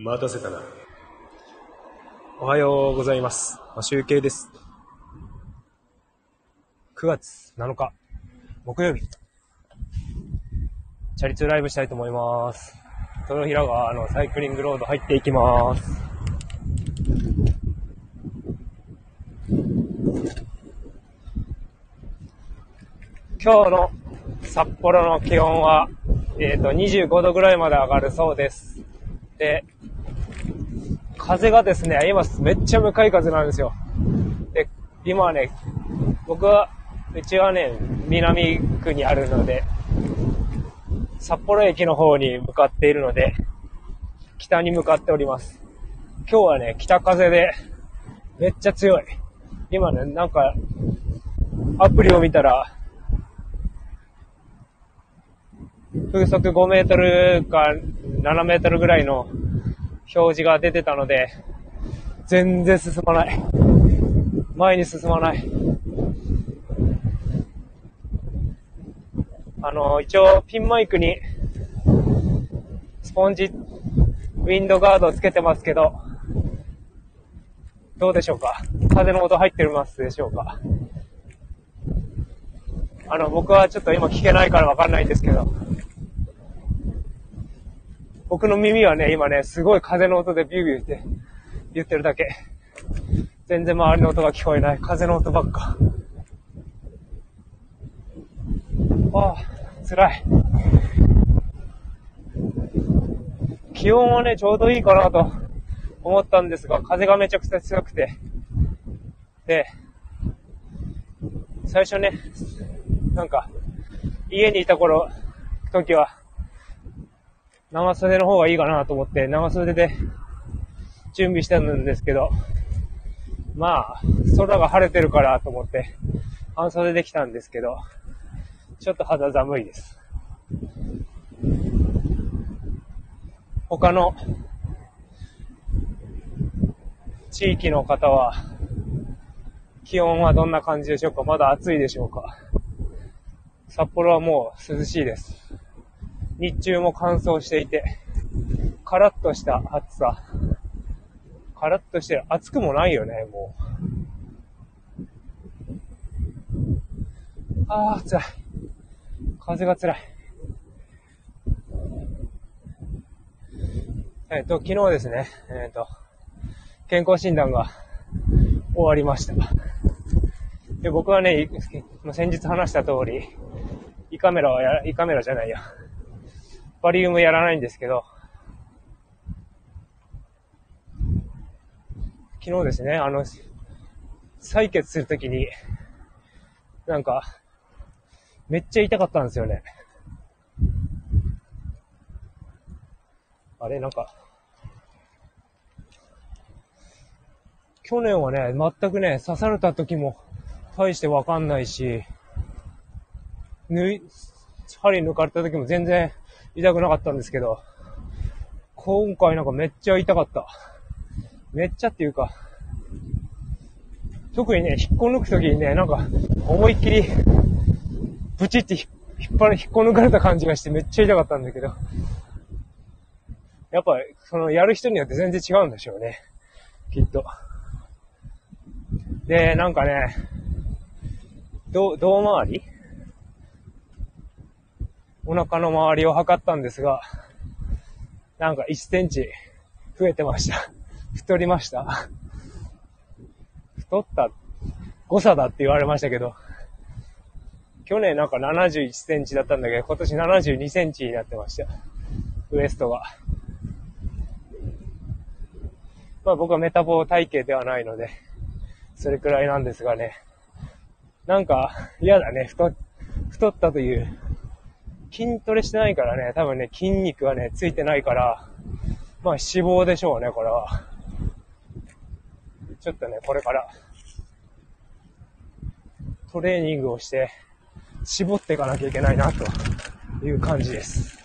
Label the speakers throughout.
Speaker 1: 待たせたな。おはようございます。まあ集計です。9月7日、木曜日。チャリ通ライブしたいと思います。豊平川のサイクリングロード入っていきます。今日の札幌の気温は、えっ、と、25度ぐらいまで上がるそうです。で、風がですね、今めっちゃ向かい風なんですよ。で、今はね、僕は、うちはね、南区にあるので、札幌駅の方に向かっているので、北に向かっております。今日はね、北風で、めっちゃ強い。今ね、なんか、アプリを見たら、風速5メートルか7メートルぐらいの表示が出てたので、全然進まない。前に進まない。あの、一応ピンマイクにスポンジウィンドガードをつけてますけど、どうでしょうか？風の音入ってますでしょうか？あの、僕はちょっと今聞けないからわかんないんですけど、僕の耳はね、今ね、すごい風の音でビュービューって言ってるだけ。全然周りの音が聞こえない。風の音ばっか。ああ、辛い。気温はね、ちょうどいいかなと思ったんですが、風がめちゃくちゃ強くて。で、最初ね、なんか、家にいた頃、時は、長袖の方がいいかなと思って、長袖で準備したんですけど、まあ、空が晴れてるからと思って、半袖できたんですけど、ちょっと肌寒いです。他の地域の方は、気温はどんな感じでしょうか？まだ暑いでしょうか？札幌はもう涼しいです。日中も乾燥していて、カラッとした暑さ。カラッとしてる。暑くもないよね、もう。ああ、辛い。風が辛い。えっ、と、昨日ですね、えっ、と、健康診断が終わりました。で、僕はね、先日話した通り、胃カメラはや、胃カメラじゃないや。バリウムやらないんですけど、昨日ですね、あの、採血するときに、なんか、めっちゃ痛かったんですよね。あれ、なんか、去年はね、全くね、刺された時も、大してわかんないし、縫い、針抜かれた時も全然痛くなかったんですけど、今回なんかめっちゃ痛かった。めっちゃっていうか、特にね、引っこ抜くときにね、なんか、思いっきり、ブチって引っ張る、引っこ抜かれた感じがしてめっちゃ痛かったんだけど、やっぱ、その、やる人によって全然違うんでしょうね。きっと。で、なんかね、ど、胴回り？お腹の周りを測ったんですが、なんか1センチ増えてました。太りました。太った、誤差だって言われましたけど、去年なんか71センチだったんだけど、今年72センチになってました。ウエストが。まあ僕はメタボ体型ではないので、それくらいなんですがね。なんか嫌だね、太、太ったという筋トレしてないからね、多分ね、筋肉がね、ついてないから、まあ脂肪でしょうね、これは。ちょっとね、これから、トレーニングをして、絞っていかなきゃいけないな、という感じです。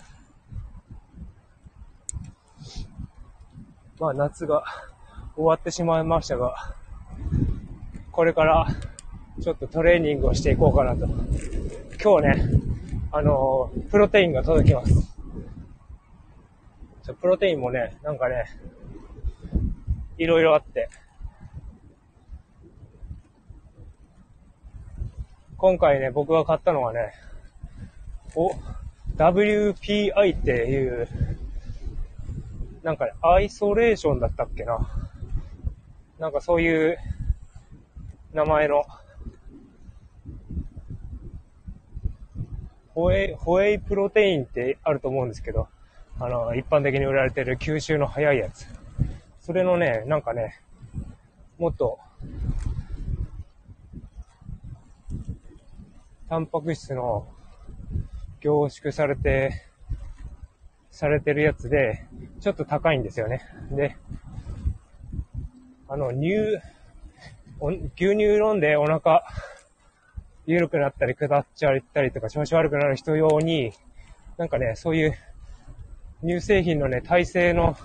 Speaker 1: まあ夏が終わってしまいましたが、これから、ちょっとトレーニングをしていこうかなと。今日ね、あのープロテインが届きます。プロテインもね、なんかね、いろいろあって、今回ね、僕が買ったのはね、お、WPI っていう、なんかね、アイソレーションだったっけな。なんかそういう名前の、ホエイ、ホエイプロテインってあると思うんですけど、あの、一般的に売られてる吸収の早いやつ。それのね、なんかね、もっと、タンパク質の凝縮されて、されてるやつで、ちょっと高いんですよね。で、あの、乳、牛乳飲んでお腹、緩くなったり下っちゃったりとか調子悪くなる人用に、なんかね、そういう乳製品のね、耐性の、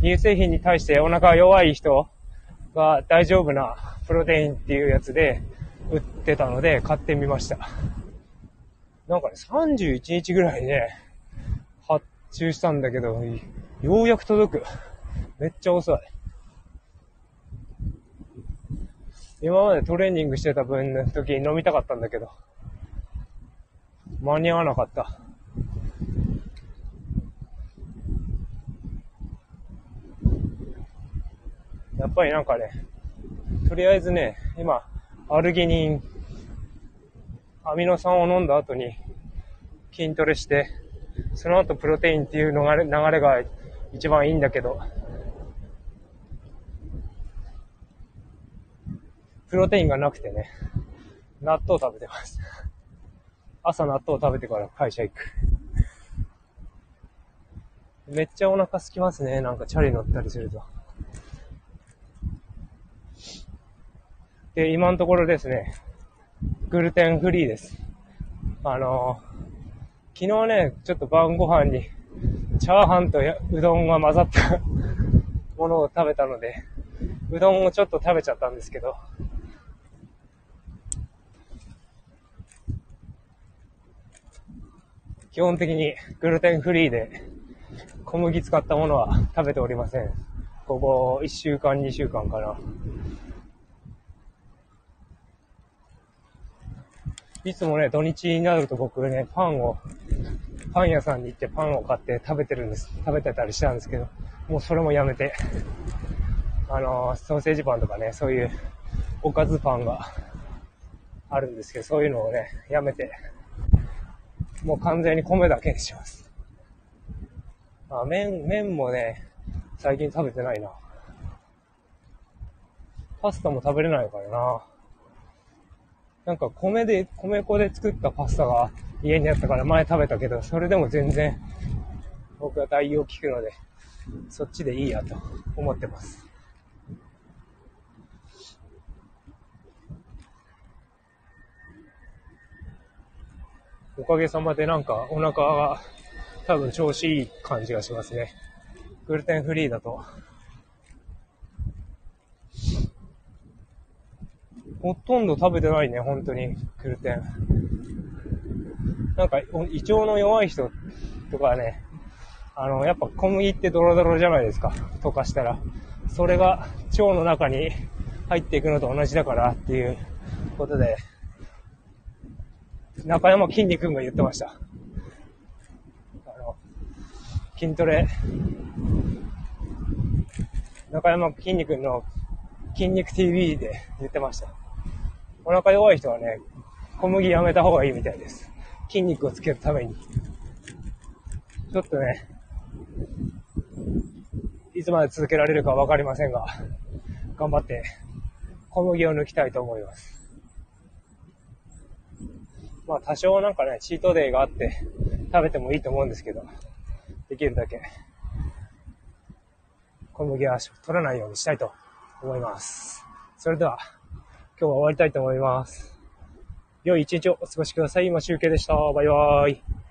Speaker 1: 乳製品に対してお腹が弱い人が大丈夫なプロテインっていうやつで売ってたので買ってみました。なんかね、31日ぐらいね、発注したんだけど、ようやく届く。めっちゃ遅い。今までトレーニングしてた分の時に飲みたかったんだけど、間に合わなかった。やっぱりなんかね、とりあえずね、今、アルギニンアミノ酸を飲んだ後に筋トレして、その後プロテインっていう流れ流れが一番いいんだけど、プロテインがなくてね、納豆食べてます。朝納豆食べてから会社行く。めっちゃお腹空きますね。なんかチャリ乗ったりすると。で、今のところですね、グルテンフリーです。あの昨日ね、ちょっと晩ご飯に、チャーハンとうどんが混ざったものを食べたので、うどんをちょっと食べちゃったんですけど、基本的にグルテンフリーで小麦使ったものは食べておりません。ここ1週間、2週間かな。いつもね、土日になると僕ね、パンを、パン屋さんに行ってパンを買って食べてるんです。食べてたりしたんですけど、もうそれもやめて、あのー、ソーセージパンとかね、そういうおかずパンがあるんですけど、そういうのをね、やめて、もう完全に米だけにします。あ、麺、麺もね、最近食べてないな。パスタも食べれないからな。なんか米で、米粉で作ったパスタが家にあったから前食べたけど、それでも全然僕は代用効くので、そっちでいいやと思ってます。おかげさまでなんかお腹が多分調子いい感じがしますね。グルテンフリーだとほとんど食べてないね、本当に、グルテン。なんか、胃腸の弱い人とかね、あの、やっぱ小麦ってドロドロじゃないですか、溶かしたら。それが腸の中に入っていくのと同じだからっていうことで、中山きんに君が言ってました。あの、筋トレ、中山きんに君の筋肉 TV で言ってました。お腹弱い人はね、小麦やめた方がいいみたいです。筋肉をつけるために。ちょっとね、いつまで続けられるかわかりませんが、頑張って小麦を抜きたいと思います。まあ多少なんかね、チートデイがあって食べてもいいと思うんですけど、できるだけ小麦は取らないようにしたいと思います。それでは、今日は終わりたいと思います。良い一日をお過ごしください。今集計でした。バイバーイ。